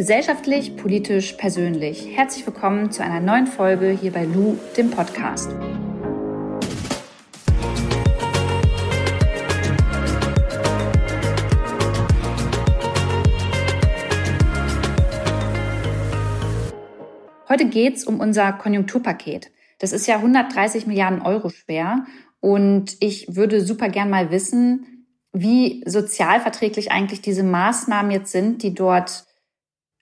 Gesellschaftlich, politisch, persönlich. Herzlich willkommen zu einer neuen Folge hier bei Lou, dem Podcast. Heute geht es um unser Konjunkturpaket. Das ist ja 130 Milliarden Euro schwer und ich würde super gern mal wissen, wie sozialverträglich eigentlich diese Maßnahmen jetzt sind, die dort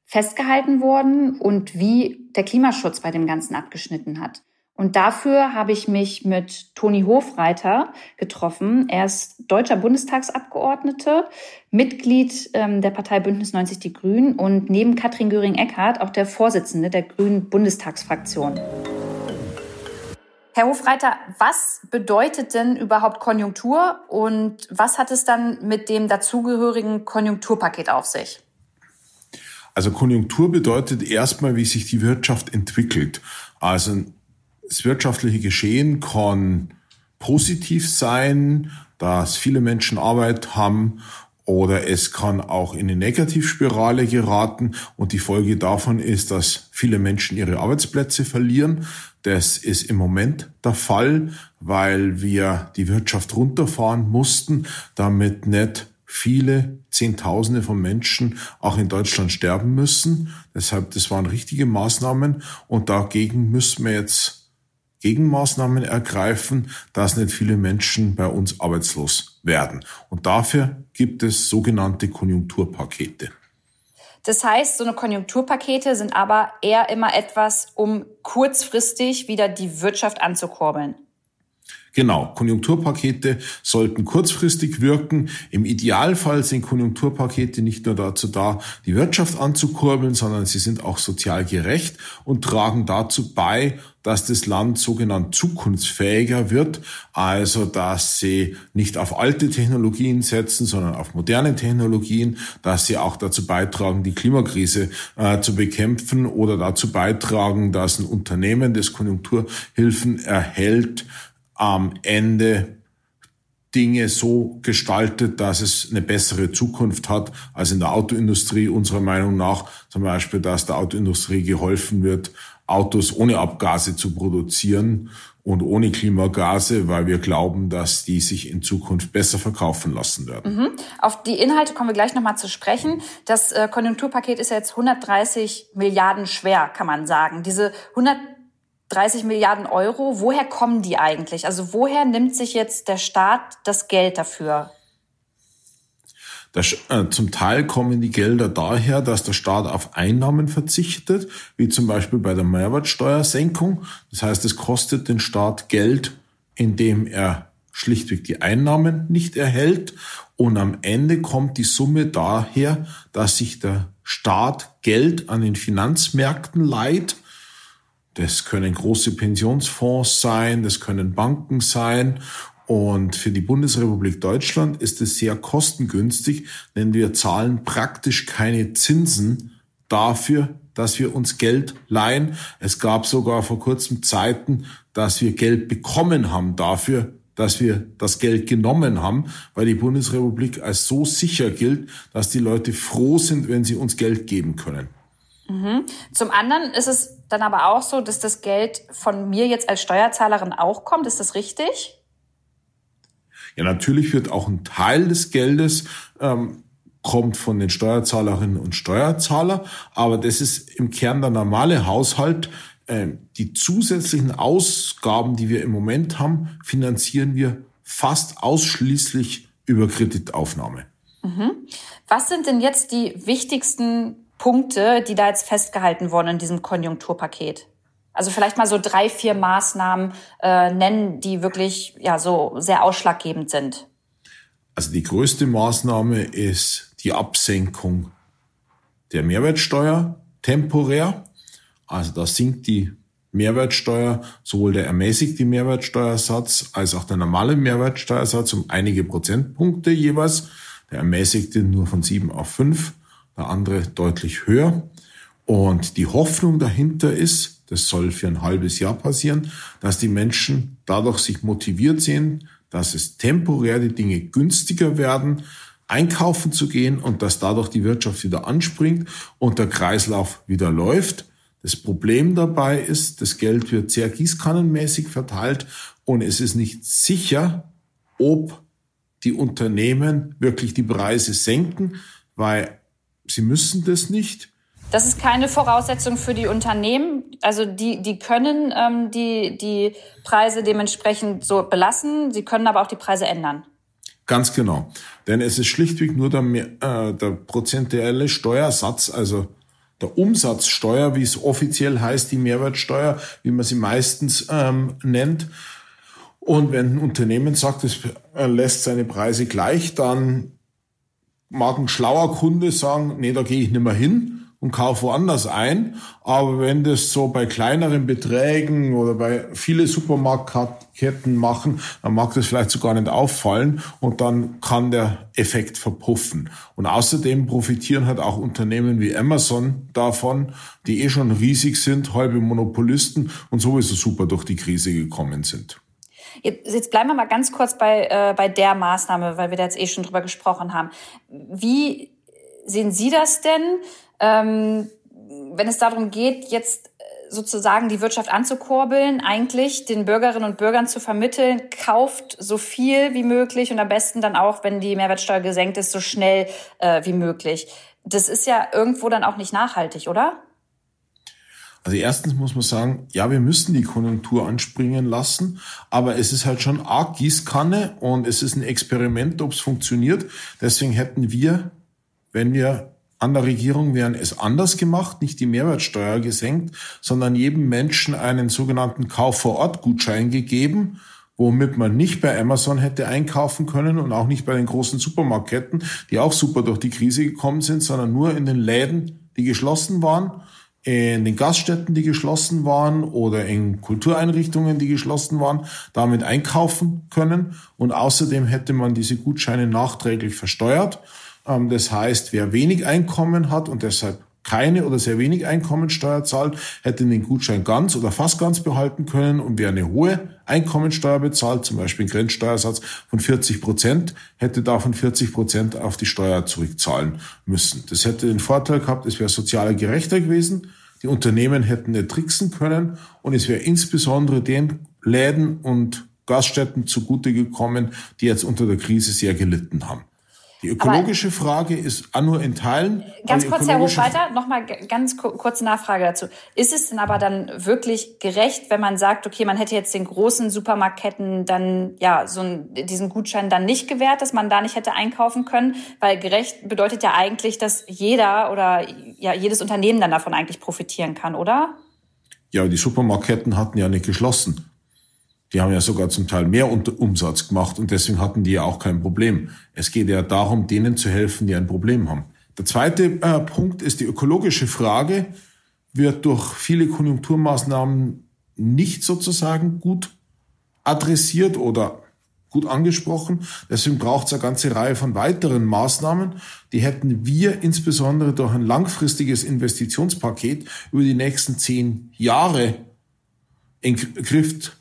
festgehalten wurden und wie der Klimaschutz bei dem Ganzen abgeschnitten hat. Und dafür habe ich mich mit Toni Hofreiter getroffen. Er ist deutscher Bundestagsabgeordnete, Mitglied ähm, der Partei Bündnis 90 Die Grünen und neben Katrin Göring-Eckardt auch der Vorsitzende der Grünen Bundestagsfraktion. Herr Hofreiter, was bedeutet denn überhaupt Konjunktur und was hat es dann mit dem dazugehörigen Konjunkturpaket auf sich? Also Konjunktur bedeutet erstmal, wie sich die Wirtschaft entwickelt. Also das wirtschaftliche Geschehen kann positiv sein, dass viele Menschen Arbeit haben oder es kann auch in eine Negativspirale geraten und die Folge davon ist, dass viele Menschen ihre Arbeitsplätze verlieren. Das ist im Moment der Fall, weil wir die Wirtschaft runterfahren mussten, damit nicht viele Zehntausende von Menschen auch in Deutschland sterben müssen. Deshalb, das waren richtige Maßnahmen und dagegen müssen wir jetzt Gegenmaßnahmen ergreifen, dass nicht viele Menschen bei uns arbeitslos werden. Und dafür gibt es sogenannte Konjunkturpakete. Das heißt, so eine Konjunkturpakete sind aber eher immer etwas, um kurzfristig wieder die Wirtschaft anzukurbeln. Genau, Konjunkturpakete sollten kurzfristig wirken. Im Idealfall sind Konjunkturpakete nicht nur dazu da, die Wirtschaft anzukurbeln, sondern sie sind auch sozial gerecht und tragen dazu bei, dass das Land sogenannt zukunftsfähiger wird, also dass sie nicht auf alte Technologien setzen, sondern auf moderne Technologien, dass sie auch dazu beitragen, die Klimakrise äh, zu bekämpfen oder dazu beitragen, dass ein Unternehmen, das Konjunkturhilfen erhält, am Ende Dinge so gestaltet, dass es eine bessere Zukunft hat als in der Autoindustrie unserer Meinung nach. Zum Beispiel, dass der Autoindustrie geholfen wird, Autos ohne Abgase zu produzieren und ohne Klimagase, weil wir glauben, dass die sich in Zukunft besser verkaufen lassen werden. Mhm. Auf die Inhalte kommen wir gleich nochmal zu sprechen. Das äh, Konjunkturpaket ist jetzt 130 Milliarden schwer, kann man sagen. Diese 100 30 Milliarden Euro, woher kommen die eigentlich? Also woher nimmt sich jetzt der Staat das Geld dafür? Das, äh, zum Teil kommen die Gelder daher, dass der Staat auf Einnahmen verzichtet, wie zum Beispiel bei der Mehrwertsteuersenkung. Das heißt, es kostet den Staat Geld, indem er schlichtweg die Einnahmen nicht erhält. Und am Ende kommt die Summe daher, dass sich der Staat Geld an den Finanzmärkten leiht das können große Pensionsfonds sein, das können Banken sein. Und für die Bundesrepublik Deutschland ist es sehr kostengünstig, denn wir zahlen praktisch keine Zinsen dafür, dass wir uns Geld leihen. Es gab sogar vor kurzem Zeiten, dass wir Geld bekommen haben dafür, dass wir das Geld genommen haben, weil die Bundesrepublik als so sicher gilt, dass die Leute froh sind, wenn sie uns Geld geben können. Mhm. Zum anderen ist es dann aber auch so, dass das Geld von mir jetzt als Steuerzahlerin auch kommt. Ist das richtig? Ja, natürlich wird auch ein Teil des Geldes ähm, kommt von den Steuerzahlerinnen und Steuerzahler, aber das ist im Kern der normale Haushalt. Äh, die zusätzlichen Ausgaben, die wir im Moment haben, finanzieren wir fast ausschließlich über Kreditaufnahme. Mhm. Was sind denn jetzt die wichtigsten Punkte, die da jetzt festgehalten wurden in diesem Konjunkturpaket? Also vielleicht mal so drei, vier Maßnahmen äh, nennen, die wirklich ja so sehr ausschlaggebend sind. Also die größte Maßnahme ist die Absenkung der Mehrwertsteuer temporär. Also da sinkt die Mehrwertsteuer, sowohl der ermäßigte Mehrwertsteuersatz als auch der normale Mehrwertsteuersatz um einige Prozentpunkte jeweils. Der ermäßigte nur von sieben auf fünf andere deutlich höher. Und die Hoffnung dahinter ist, das soll für ein halbes Jahr passieren, dass die Menschen dadurch sich motiviert sehen, dass es temporär die Dinge günstiger werden, einkaufen zu gehen und dass dadurch die Wirtschaft wieder anspringt und der Kreislauf wieder läuft. Das Problem dabei ist, das Geld wird sehr gießkannenmäßig verteilt und es ist nicht sicher, ob die Unternehmen wirklich die Preise senken, weil sie müssen das nicht. Das ist keine Voraussetzung für die Unternehmen. Also die, die können ähm, die, die Preise dementsprechend so belassen. Sie können aber auch die Preise ändern. Ganz genau. Denn es ist schlichtweg nur der, äh, der prozentuelle Steuersatz, also der Umsatzsteuer, wie es offiziell heißt, die Mehrwertsteuer, wie man sie meistens ähm, nennt. Und wenn ein Unternehmen sagt, es lässt seine Preise gleich, dann mag ein schlauer Kunde sagen, nee, da gehe ich nicht mehr hin und kaufe woanders ein. Aber wenn das so bei kleineren Beträgen oder bei viele Supermarktketten machen, dann mag das vielleicht sogar nicht auffallen und dann kann der Effekt verpuffen. Und außerdem profitieren halt auch Unternehmen wie Amazon davon, die eh schon riesig sind, halbe Monopolisten und sowieso super durch die Krise gekommen sind. Jetzt, jetzt bleiben wir mal ganz kurz bei, äh, bei der Maßnahme, weil wir da jetzt eh schon drüber gesprochen haben. Wie sehen Sie das denn? ähm, wenn es darum geht, jetzt äh, sozusagen die Wirtschaft anzukurbeln, eigentlich den Bürgerinnen und Bürgern zu vermitteln, kauft so viel wie möglich und am besten dann auch, wenn die Mehrwertsteuer gesenkt ist, so schnell äh, wie möglich. Das ist ja irgendwo dann auch nicht nachhaltig, oder? Also erstens muss man sagen, ja, wir müssen die Konjunktur anspringen lassen, aber es ist halt schon arg Gießkanne und es ist ein Experiment, ob es funktioniert. Deswegen hätten wir, wenn wir an der Regierung wären es anders gemacht, nicht die Mehrwertsteuer gesenkt, sondern jedem Menschen einen sogenannten Kauf-vor-Ort-Gutschein gegeben, womit man nicht bei Amazon hätte einkaufen können und auch nicht bei den großen Supermarktketten, die auch super durch die Krise gekommen sind, sondern nur in den Läden, die geschlossen waren, in den Gaststätten, die geschlossen waren oder in Kultureinrichtungen, die geschlossen waren, damit einkaufen können. Und außerdem hätte man diese Gutscheine nachträglich versteuert. Ähm, das heißt, wer wenig Einkommen hat und deshalb keine oder sehr wenig Einkommensteuer zahlt, hätte den Gutschein ganz oder fast ganz behalten können. Und wer eine hohe Einkommensteuer bezahlt, zum Beispiel einen Grenzsteuersatz von 40 Prozent, hätte davon 40 Prozent auf die Steuer zurückzahlen müssen. Das hätte den Vorteil gehabt, es wäre sozialer gerechter gewesen. Die Unternehmen hätten nicht tricksen können und es wäre insbesondere den Läden und Gaststätten zugute gekommen, die jetzt unter der Krise sehr gelitten haben. Die ökologische Aber Frage ist nur in Teilen. Ganz kurz, Herr Hofreiter, nochmal ganz kurze Nachfrage dazu. Ist es denn aber dann wirklich gerecht, wenn man sagt, okay, man hätte jetzt den großen Supermarktketten dann, ja, so einen, diesen Gutschein dann nicht gewährt, dass man da nicht hätte einkaufen können? Weil gerecht bedeutet ja eigentlich, dass jeder oder ja, jedes Unternehmen dann davon eigentlich profitieren kann, oder? Ja, die Supermarktketten hatten ja nicht geschlossen. Die haben ja sogar zum Teil mehr Umsatz gemacht und deswegen hatten die ja auch kein Problem. Es geht ja darum, denen zu helfen, die ein Problem haben. Der zweite äh, Punkt ist die ökologische Frage, wird durch viele Konjunkturmaßnahmen nicht sozusagen gut adressiert oder gut angesprochen. Deswegen braucht es eine ganze Reihe von weiteren Maßnahmen. Die hätten wir insbesondere durch ein langfristiges Investitionspaket über die nächsten zehn Jahre in Griff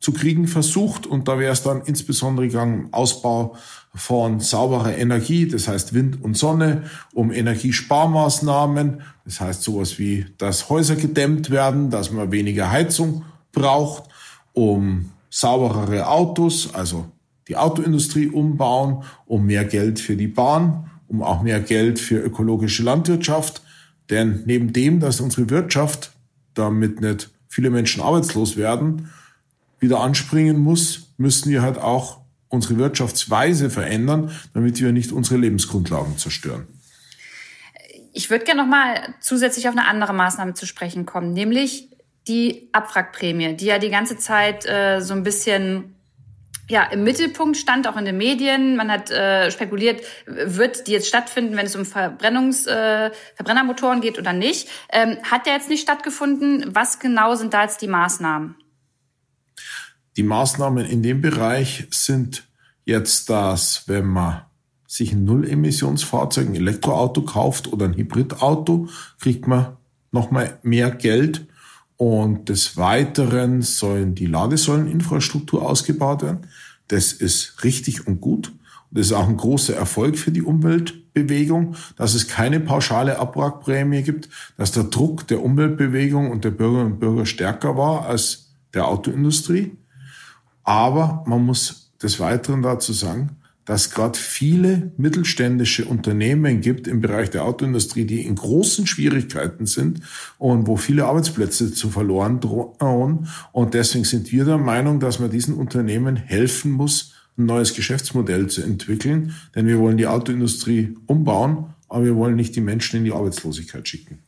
zu kriegen versucht. Und da wäre es dann insbesondere gegangen, Ausbau von sauberer Energie, das heißt Wind und Sonne, um Energiesparmaßnahmen, das heißt sowas wie, dass Häuser gedämmt werden, dass man weniger Heizung braucht, um sauberere Autos, also die Autoindustrie umbauen, um mehr Geld für die Bahn, um auch mehr Geld für ökologische Landwirtschaft. Denn neben dem, dass unsere Wirtschaft damit nicht viele Menschen arbeitslos werden, wieder anspringen muss, müssen wir halt auch unsere Wirtschaftsweise verändern, damit wir nicht unsere Lebensgrundlagen zerstören. Ich würde gerne noch mal zusätzlich auf eine andere Maßnahme zu sprechen kommen, nämlich die Abwrackprämie, die ja die ganze Zeit äh, so ein bisschen ja, im Mittelpunkt stand, auch in den Medien. Man hat äh, spekuliert, wird die jetzt stattfinden, wenn es um Verbrennungs, äh, Verbrennermotoren geht oder nicht. Ähm, hat der jetzt nicht stattgefunden? Was genau sind da jetzt die Maßnahmen? Die Maßnahmen in dem Bereich sind jetzt, dass wenn man sich ein Null-Emissionsfahrzeug, ein Elektroauto kauft oder ein Hybridauto, kriegt man nochmal mehr Geld. Und des Weiteren sollen die Ladesäuleninfrastruktur ausgebaut werden. Das ist richtig und gut. das ist auch ein großer Erfolg für die Umweltbewegung, dass es keine pauschale Abwrackprämie gibt, dass der Druck der Umweltbewegung und der Bürgerinnen und Bürger stärker war als der Autoindustrie. Aber man muss des Weiteren dazu sagen, dass gerade viele mittelständische Unternehmen gibt im Bereich der Autoindustrie, die in großen Schwierigkeiten sind und wo viele Arbeitsplätze zu verloren drohen. Und deswegen sind wir der Meinung, dass man diesen Unternehmen helfen muss, ein neues Geschäftsmodell zu entwickeln. Denn wir wollen die Autoindustrie umbauen, aber wir wollen nicht die Menschen in die Arbeitslosigkeit schicken.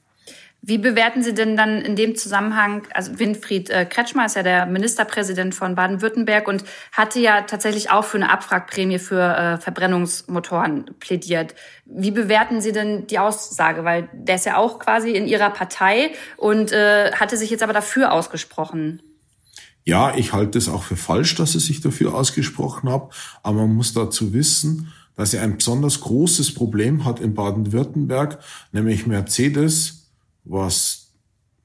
Wie bewerten Sie denn dann in dem Zusammenhang, also Winfried äh, Kretschmer ist ja der Ministerpräsident von Baden-Württemberg und hatte ja tatsächlich auch für eine Abwrackprämie für äh, Verbrennungsmotoren plädiert. Wie bewerten Sie denn die Aussage? Weil der ist ja auch quasi in Ihrer Partei und äh, hatte sich jetzt aber dafür ausgesprochen. Ja, ich halte es auch für falsch, dass er sich dafür ausgesprochen hat, aber man muss dazu wissen, dass er ein besonders großes Problem hat in Baden-Württemberg, nämlich Mercedes was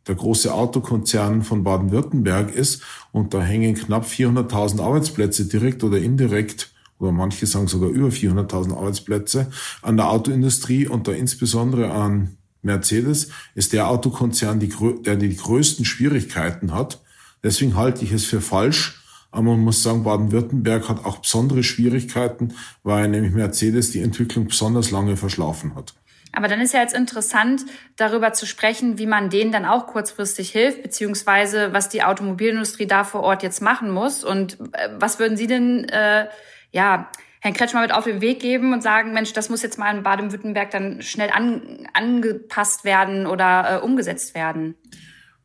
der große Autokonzern von Baden-Württemberg ist. Und da hängen knapp 400.000 Arbeitsplätze direkt oder indirekt oder manche sagen sogar über 400.000 Arbeitsplätze an der Autoindustrie und da insbesondere an Mercedes ist der Autokonzern, der die größten Schwierigkeiten hat. Deswegen halte ich es für falsch. Aber man muss sagen, Baden-Württemberg hat auch besondere Schwierigkeiten, weil nämlich Mercedes die Entwicklung besonders lange verschlafen hat. Aber dann ist ja jetzt interessant, darüber zu sprechen, wie man denen dann auch kurzfristig hilft, beziehungsweise was die Automobilindustrie da vor Ort jetzt machen muss. Und äh, was würden Sie denn, äh, ja, Herrn Kretschmer mit auf den Weg geben und sagen, Mensch, das muss jetzt mal in Baden-Württemberg dann schnell an, angepasst werden oder äh, umgesetzt werden?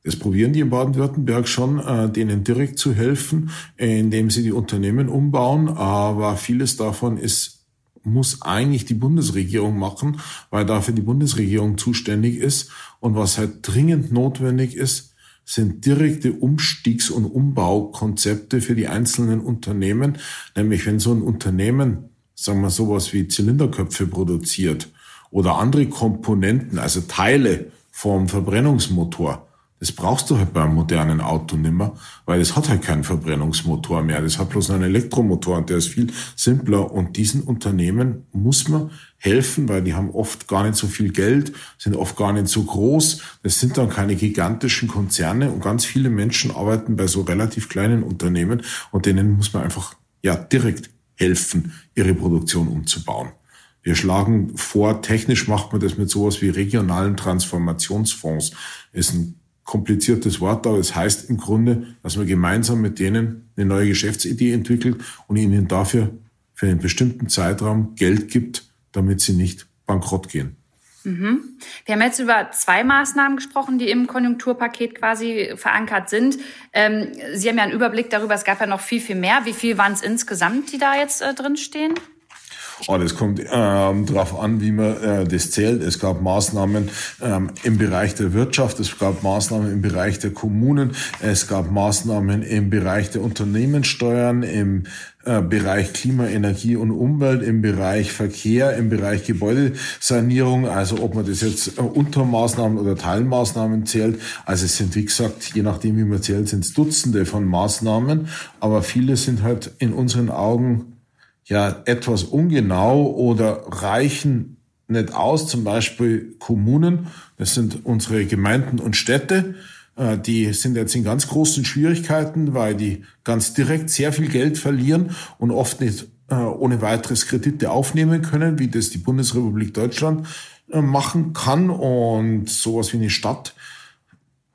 Das probieren die in Baden-Württemberg schon, äh, denen direkt zu helfen, indem sie die Unternehmen umbauen. Aber vieles davon ist muss eigentlich die Bundesregierung machen, weil dafür die Bundesregierung zuständig ist. Und was halt dringend notwendig ist, sind direkte Umstiegs- und Umbaukonzepte für die einzelnen Unternehmen. Nämlich wenn so ein Unternehmen, sagen wir sowas wie Zylinderköpfe produziert oder andere Komponenten, also Teile vom Verbrennungsmotor, das brauchst du halt beim modernen Auto nimmer, weil es hat halt keinen Verbrennungsmotor mehr. Das hat bloß einen Elektromotor und der ist viel simpler. Und diesen Unternehmen muss man helfen, weil die haben oft gar nicht so viel Geld, sind oft gar nicht so groß. Das sind dann keine gigantischen Konzerne und ganz viele Menschen arbeiten bei so relativ kleinen Unternehmen und denen muss man einfach ja direkt helfen, ihre Produktion umzubauen. Wir schlagen vor, technisch macht man das mit sowas wie regionalen Transformationsfonds. Ist ein kompliziertes Wort, aber es heißt im Grunde, dass man gemeinsam mit denen eine neue Geschäftsidee entwickelt und ihnen dafür für einen bestimmten Zeitraum Geld gibt, damit sie nicht bankrott gehen. Mhm. Wir haben jetzt über zwei Maßnahmen gesprochen, die im Konjunkturpaket quasi verankert sind. Ähm, sie haben ja einen Überblick darüber, es gab ja noch viel, viel mehr. Wie viel waren es insgesamt, die da jetzt äh, drin stehen? Oh, das kommt ähm, darauf an, wie man äh, das zählt. Es gab Maßnahmen ähm, im Bereich der Wirtschaft, es gab Maßnahmen im Bereich der Kommunen, es gab Maßnahmen im Bereich der Unternehmenssteuern, im äh, Bereich Klima, Energie und Umwelt, im Bereich Verkehr, im Bereich Gebäudesanierung, also ob man das jetzt äh, Untermaßnahmen oder Teilmaßnahmen zählt. Also es sind, wie gesagt, je nachdem, wie man zählt, sind es Dutzende von Maßnahmen, aber viele sind halt in unseren Augen ja etwas ungenau oder reichen nicht aus. Zum Beispiel Kommunen, das sind unsere Gemeinden und Städte, äh, die sind jetzt in ganz großen Schwierigkeiten, weil die ganz direkt sehr viel Geld verlieren und oft nicht äh, ohne weiteres Kredite aufnehmen können, wie das die Bundesrepublik Deutschland äh, machen kann. Und sowas wie eine Stadt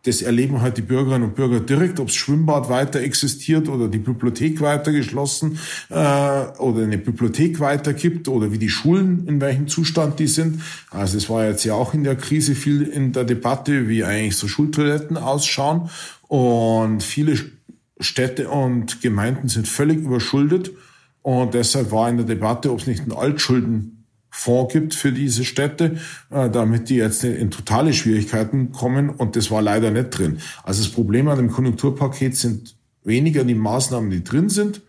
das erleben halt die Bürgerinnen und Bürger direkt, ob das Schwimmbad weiter existiert oder die Bibliothek weiter geschlossen äh, oder eine Bibliothek weiter gibt oder wie die Schulen, in welchem Zustand die sind. Also es war jetzt ja auch in der Krise viel in der Debatte, wie eigentlich so Schultoiletten ausschauen. Und viele Städte und Gemeinden sind völlig überschuldet. Und deshalb war in der Debatte, ob es nicht einen Altschulden Fonds gibt für diese Städte, äh, damit die jetzt in totale Schwierigkeiten kommen. Und das war leider nicht drin. Also das Problem an dem Konjunkturpaket sind weniger die Maßnahmen, die drin sind,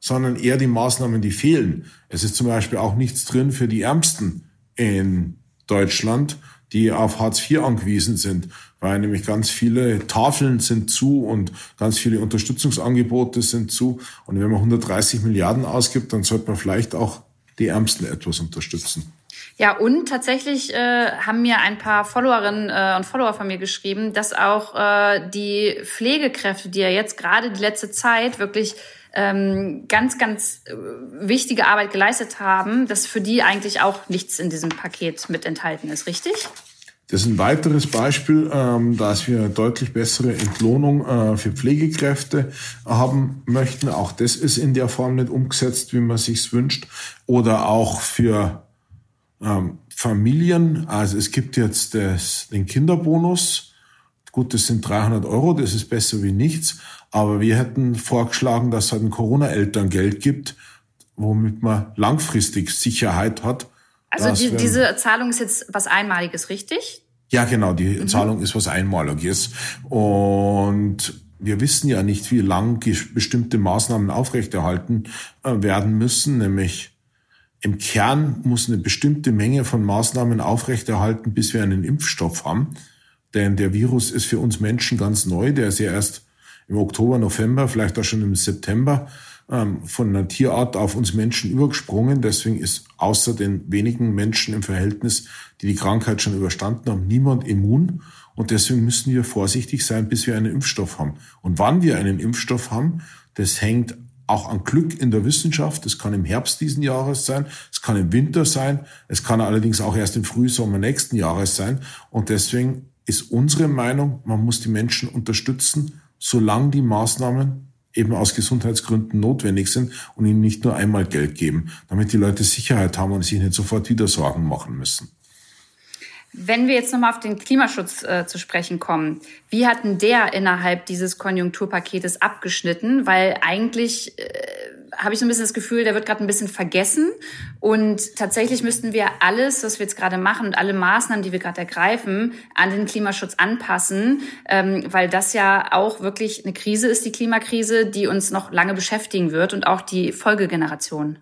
sondern eher die Maßnahmen, die fehlen. Es ist zum Beispiel auch nichts drin für die Ärmsten in Deutschland, die auf Hartz IV angewiesen sind, weil nämlich ganz viele Tafeln sind zu und ganz viele Unterstützungsangebote sind zu. Und wenn man 130 Milliarden ausgibt, dann sollte man vielleicht auch die Ärmsten etwas unterstützen. Ja, und tatsächlich äh, haben mir ein paar Followerinnen äh, und Follower von mir geschrieben, dass auch äh, die Pflegekräfte, die ja jetzt gerade die letzte Zeit wirklich ähm, ganz, ganz äh, wichtige Arbeit geleistet haben, dass für die eigentlich auch nichts in diesem Paket mit enthalten ist, richtig? Das ist ein weiteres Beispiel, ähm, dass wir deutlich bessere Entlohnung äh, für Pflegekräfte haben möchten. Auch das ist in der Form nicht umgesetzt, wie man sich's wünscht. Oder auch für ähm, Familien. Also es gibt jetzt das, den Kinderbonus. Gut, das sind 300 Euro, das ist besser wie nichts. Aber wir hätten vorgeschlagen, dass es halt ein Corona-Elterngeld gibt, womit man langfristig Sicherheit hat. Also die, diese Zahlung ist jetzt was Einmaliges, richtig? Ja, genau, die mhm. Zahlung ist was Einmaliges. Und wir wissen ja nicht, wie lang bestimmte Maßnahmen aufrechterhalten äh, werden müssen, nämlich im Kern muss eine bestimmte Menge von Maßnahmen aufrechterhalten, bis wir einen Impfstoff haben. Denn der Virus ist für uns Menschen ganz neu. Der ist ja erst im Oktober, November, vielleicht auch schon im September ähm, von einer Tierart auf uns Menschen übergesprungen. Deswegen ist außer den wenigen Menschen im Verhältnis, die die Krankheit schon überstanden haben, niemand immun. Und deswegen müssen wir vorsichtig sein, bis wir einen Impfstoff haben. Und wann wir einen Impfstoff haben, das hängt auch an Glück in der Wissenschaft. Es kann im Herbst diesen Jahres sein, es kann im Winter sein, es kann allerdings auch erst im Frühsommer nächsten Jahres sein. Und deswegen ist unsere Meinung, man muss die Menschen unterstützen, solange die Maßnahmen eben aus Gesundheitsgründen notwendig sind und ihnen nicht nur einmal Geld geben, damit die Leute Sicherheit haben und sich nicht sofort wieder Sorgen machen müssen. Wenn wir jetzt nochmal auf den Klimaschutz äh, zu sprechen kommen, wie hat denn der innerhalb dieses Konjunkturpaketes abgeschnitten? Weil eigentlich äh, habe ich so ein bisschen das Gefühl, der wird gerade ein bisschen vergessen. Und tatsächlich müssten wir alles, was wir jetzt gerade machen und alle Maßnahmen, die wir gerade ergreifen, an den Klimaschutz anpassen, ähm, weil das ja auch wirklich eine Krise ist, die Klimakrise, die uns noch lange beschäftigen wird und auch die Folgegeneration.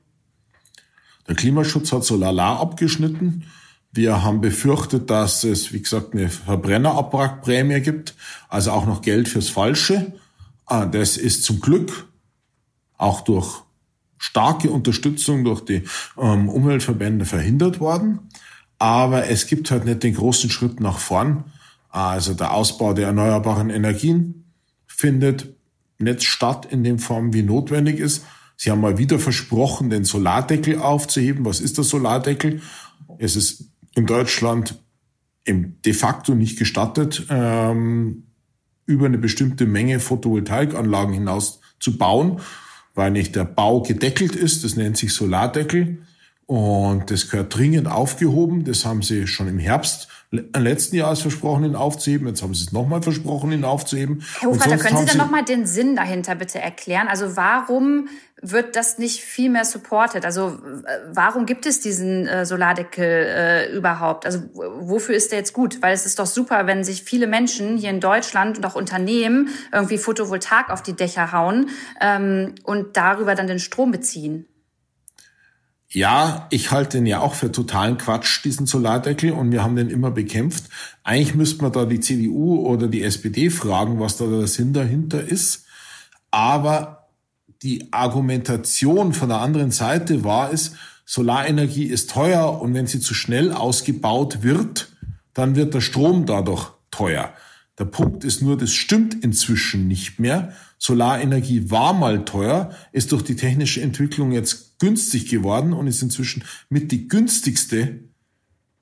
Der Klimaschutz hat so lala abgeschnitten. Wir haben befürchtet, dass es, wie gesagt, eine Verbrennerabwrackprämie gibt, also auch noch Geld fürs Falsche. Ah, das ist zum Glück auch durch starke Unterstützung durch die ähm, Umweltverbände verhindert worden. Aber es gibt halt nicht den großen Schritt nach vorn. Also der Ausbau der erneuerbaren Energien findet nicht statt in dem Form, wie notwendig ist. Sie haben mal wieder versprochen, den Solardeckel aufzuheben. Was ist der Solardeckel? Es ist in Deutschland de facto nicht gestattet, ähm, über eine bestimmte Menge Photovoltaikanlagen hinaus zu bauen, weil nicht der Bau gedeckelt ist. Das nennt sich Solardeckel. Und das gehört dringend aufgehoben. Das haben sie schon im Herbst letzten Jahres versprochen, ihn aufzuheben. Jetzt haben sie es nochmal versprochen, ihn aufzuheben. Herr Hofreiter, können Sie dann nochmal den Sinn dahinter bitte erklären? Also warum wird das nicht viel mehr supported? Also warum gibt es diesen äh, Solardeckel äh, überhaupt? Also wofür ist der jetzt gut? Weil es ist doch super, wenn sich viele Menschen hier in Deutschland und auch Unternehmen irgendwie Photovoltaik auf die Dächer hauen ähm, und darüber dann den Strom beziehen. Ja, ich halte den ja auch für totalen Quatsch, diesen Solardeckel, und wir haben den immer bekämpft. Eigentlich müsste man da die CDU oder die SPD fragen, was da der Sinn dahinter ist. Aber die Argumentation von der anderen Seite war es, Solarenergie ist teuer und wenn sie zu schnell ausgebaut wird, dann wird der Strom dadurch teuer. Der Punkt ist nur, das stimmt inzwischen nicht mehr. Solarenergie war mal teuer, ist durch die technische Entwicklung jetzt günstig geworden und ist inzwischen mit die günstigste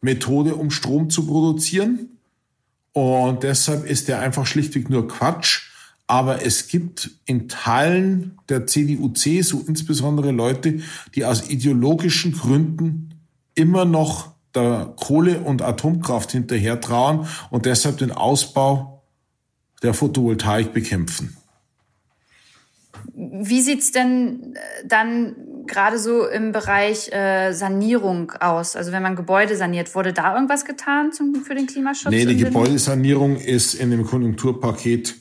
Methode, um Strom zu produzieren. Und deshalb ist der einfach schlichtweg nur Quatsch. Aber es gibt in Teilen der CDU-CSU insbesondere Leute, die aus ideologischen Gründen immer noch der Kohle- und Atomkraft hinterher trauen und deshalb den Ausbau der Photovoltaik bekämpfen. Wie sieht's denn äh, dann gerade so im Bereich äh, Sanierung aus? Also wenn man Gebäude saniert, wurde da irgendwas getan zum, für den Klimaschutz? Nee, die Gebäudesanierung ist in dem Konjunkturpaket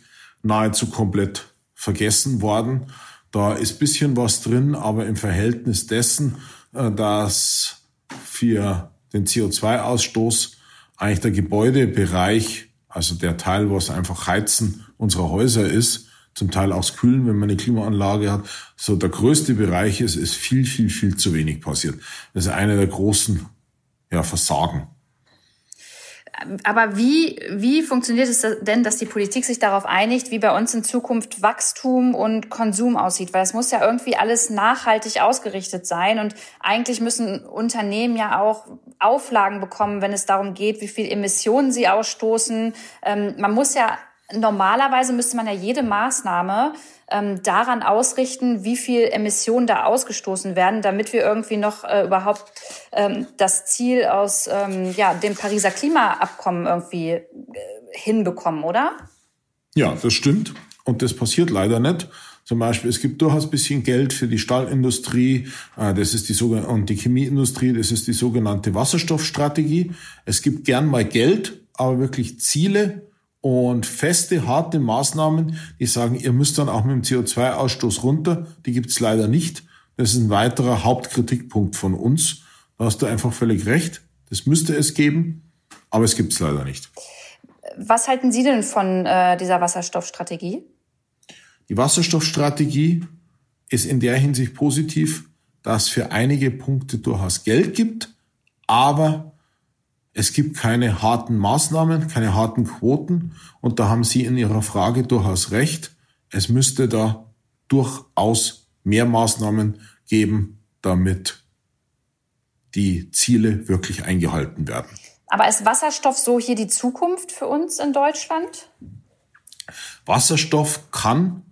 nahezu komplett vergessen worden. Da ist bisschen was drin, aber im Verhältnis dessen, äh, dass für den CO2-Ausstoß eigentlich der Gebäudebereich, also der Teil, was einfach Heizen unserer Häuser ist, zum Teil auch Kühlen, wenn man eine Klimaanlage hat. So der größte Bereich ist, ist viel, viel, viel zu wenig passiert. Das ist einer der großen ja, Versagen. Aber wie, wie funktioniert es denn, dass die Politik sich darauf einigt, wie bei uns in Zukunft Wachstum und Konsum aussieht? Weil es muss ja irgendwie alles nachhaltig ausgerichtet sein. Und eigentlich müssen Unternehmen ja auch Auflagen bekommen, wenn es darum geht, wie viel Emissionen sie ausstoßen. Ähm, man muss ja, normalerweise müsste man ja jede Maßnahme ähm, daran ausrichten, wie viel Emissionen da ausgestoßen werden, damit wir irgendwie noch äh, überhaupt ähm, das Ziel aus ähm, ja, dem Pariser Klimaabkommen irgendwie äh, hinbekommen, oder? Ja, das stimmt. Und das passiert leider nicht. Zum Beispiel, es gibt durchaus ein bisschen Geld für die Stahlindustrie, äh, das ist die und die Chemieindustrie, das ist die sogenannte Wasserstoffstrategie. Es gibt gern mal Geld, aber wirklich Ziele und feste, harte Maßnahmen, die sagen, ihr müsst dann auch mit dem CO2-Ausstoß runter, die gibt's leider nicht. Das ist ein weiterer Hauptkritikpunkt von uns. Da hast du einfach völlig recht. Das müsste es geben, aber es gibt's leider nicht. Was halten Sie denn von äh, dieser Wasserstoffstrategie? Die Wasserstoffstrategie ist in der Hinsicht positiv, dass für einige Punkte durchaus Geld gibt, aber es gibt keine harten Maßnahmen, keine harten Quoten und da haben Sie in Ihrer Frage durchaus recht. Es müsste da durchaus mehr Maßnahmen geben, damit die Ziele wirklich eingehalten werden. Aber ist Wasserstoff so hier die Zukunft für uns in Deutschland? Wasserstoff kann,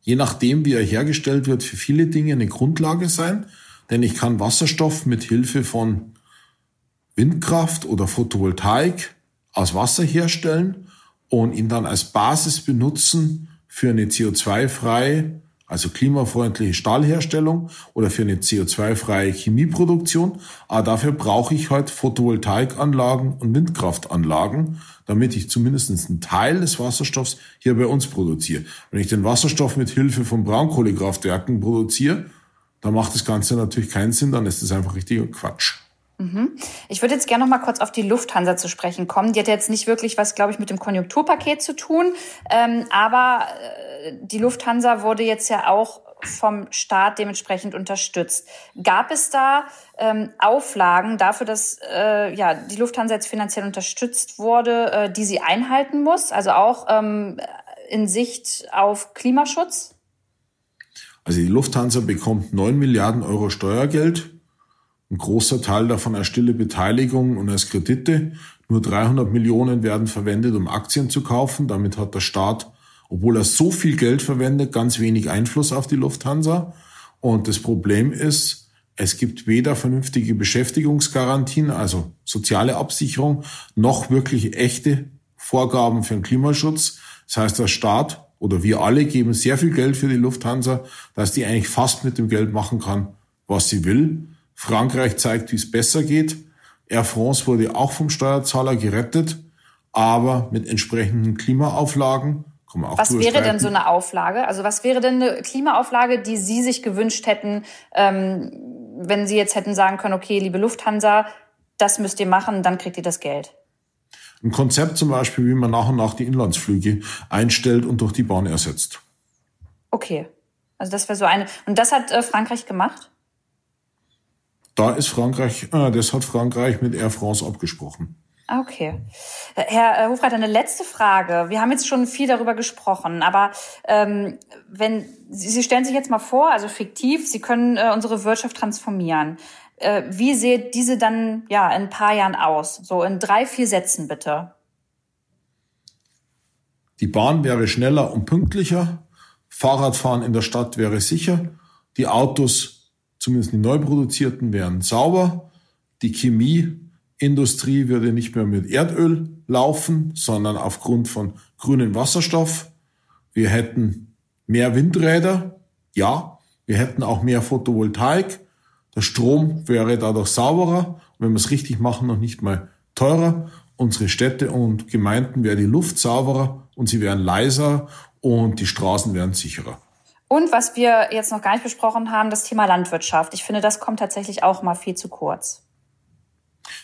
je nachdem, wie er hergestellt wird, für viele Dinge eine Grundlage sein. Denn ich kann Wasserstoff mit Hilfe von Windkraft oder Photovoltaik aus Wasser herstellen und ihn dann als Basis benutzen für eine CO2-freie, also klimafreundliche Stahlherstellung oder für eine CO2-freie Chemieproduktion. Aber dafür brauche ich halt Photovoltaikanlagen und Windkraftanlagen, damit ich zumindest einen Teil des Wasserstoffs hier bei uns produziere. Wenn ich den Wasserstoff mit Hilfe von Braunkohlekraftwerken produziere, dann macht das Ganze natürlich keinen Sinn, dann ist das einfach richtiger Quatsch. Mhm. Ich würde jetzt gerne noch mal kurz auf die Lufthansa zu sprechen kommen. Die hat jetzt nicht wirklich was, glaube ich, mit dem Konjunkturpaket zu tun. Ähm, aber äh, die Lufthansa wurde jetzt ja auch vom Staat dementsprechend unterstützt. Gab es da ähm, Auflagen dafür, dass äh, ja, die Lufthansa jetzt finanziell unterstützt wurde, äh, die sie einhalten muss? Also auch ähm, in Sicht auf Klimaschutz? Also die Lufthansa bekommt neun Milliarden Euro Steuergeld ein großer Teil davon als stille Beteiligung und als Kredite. Nur 300 Millionen werden verwendet, um Aktien zu kaufen. Damit hat der Staat, obwohl er so viel Geld verwendet, ganz wenig Einfluss auf die Lufthansa. Und das Problem ist, es gibt weder vernünftige Beschäftigungsgarantien, also soziale Absicherung, noch wirklich echte Vorgaben für den Klimaschutz. Das heißt, der Staat oder wir alle geben sehr viel Geld für die Lufthansa, dass die eigentlich fast mit dem Geld machen kann, was sie will. Frankreich zeigt, wie es besser geht. Air France wurde auch vom Steuerzahler gerettet, aber mit entsprechenden Klimaauflagen. was wäre denn so eine Auflage? Also was wäre denn eine Klimaauflage, die Sie sich gewünscht hätten, ähm, wenn Sie jetzt hätten sagen können, okay, liebe Lufthansa, das müsst ihr machen, dann kriegt ihr das Geld? Ein Konzept zum Beispiel, wie man nach und nach die Inlandsflüge einstellt und durch die Bahn ersetzt. Okay. Also das wäre so eine. Und das hat äh, Frankreich gemacht? Da ist Frankreich, äh, das hat Frankreich mit Air France abgesprochen. Okay. Herr Hofreiter, eine letzte Frage. Wir haben jetzt schon viel darüber gesprochen, aber ähm, wenn Sie, Sie stellen sich jetzt mal vor, also fiktiv, Sie können äh, unsere Wirtschaft transformieren. Äh, wie sieht diese dann ja in ein paar Jahren aus? So in drei, vier Sätzen bitte. Die Bahn wäre schneller und pünktlicher. Fahrradfahren in der Stadt wäre sicher. Die Autos zumindest die neu produzierten, wären sauber. Die Chemieindustrie würde nicht mehr mit Erdöl laufen, sondern aufgrund von grünem Wasserstoff. Wir hätten mehr Windräder, ja. Wir hätten auch mehr Photovoltaik. Der Strom wäre dadurch sauberer. Und wenn wir es richtig machen, noch nicht mal teurer. Unsere Städte und Gemeinden wäre die Luft sauberer und sie wären leiser und die Straßen wären sicherer. Und was wir jetzt noch gar nicht besprochen haben, das Thema Landwirtschaft. Ich finde, das kommt tatsächlich auch mal viel zu kurz.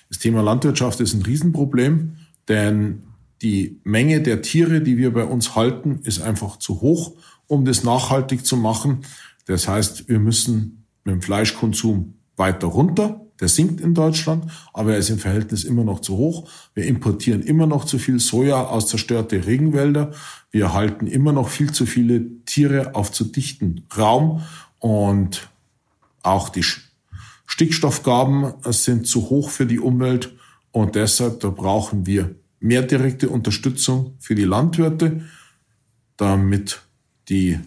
Das Thema Landwirtschaft ist ein Riesenproblem, denn die Menge der Tiere, die wir bei uns halten, ist einfach zu hoch um das nachhaltig zu machen. Das heißt, wir müssen mit dem Fleischkonsum weiter runter. Der sinkt in Deutschland, aber er ist im Verhältnis immer noch zu hoch. Wir importieren immer noch zu viel Soja aus zerstörte Regenwälder. Wir halten immer noch viel zu viele Tiere auf zu dichten Raum und auch die Stickstoffgaben sind zu hoch für die Umwelt und deshalb da brauchen wir mehr direkte Unterstützung für die Landwirte, damit die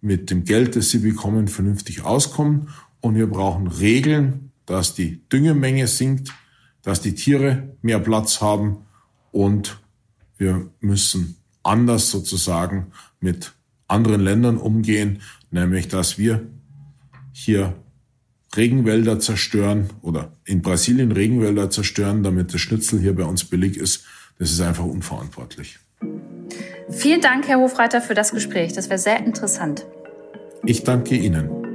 mit dem Geld, das sie bekommen, vernünftig auskommen. Und wir brauchen Regeln, dass die Düngemenge sinkt, dass die Tiere mehr Platz haben und wir müssen anders sozusagen mit anderen Ländern umgehen, nämlich dass wir hier Regenwälder zerstören oder in Brasilien Regenwälder zerstören, damit das Schnitzel hier bei uns billig ist. Das ist einfach unverantwortlich. Vielen Dank, Herr Hofreiter, für das Gespräch. Das wäre sehr interessant. Ich danke Ihnen.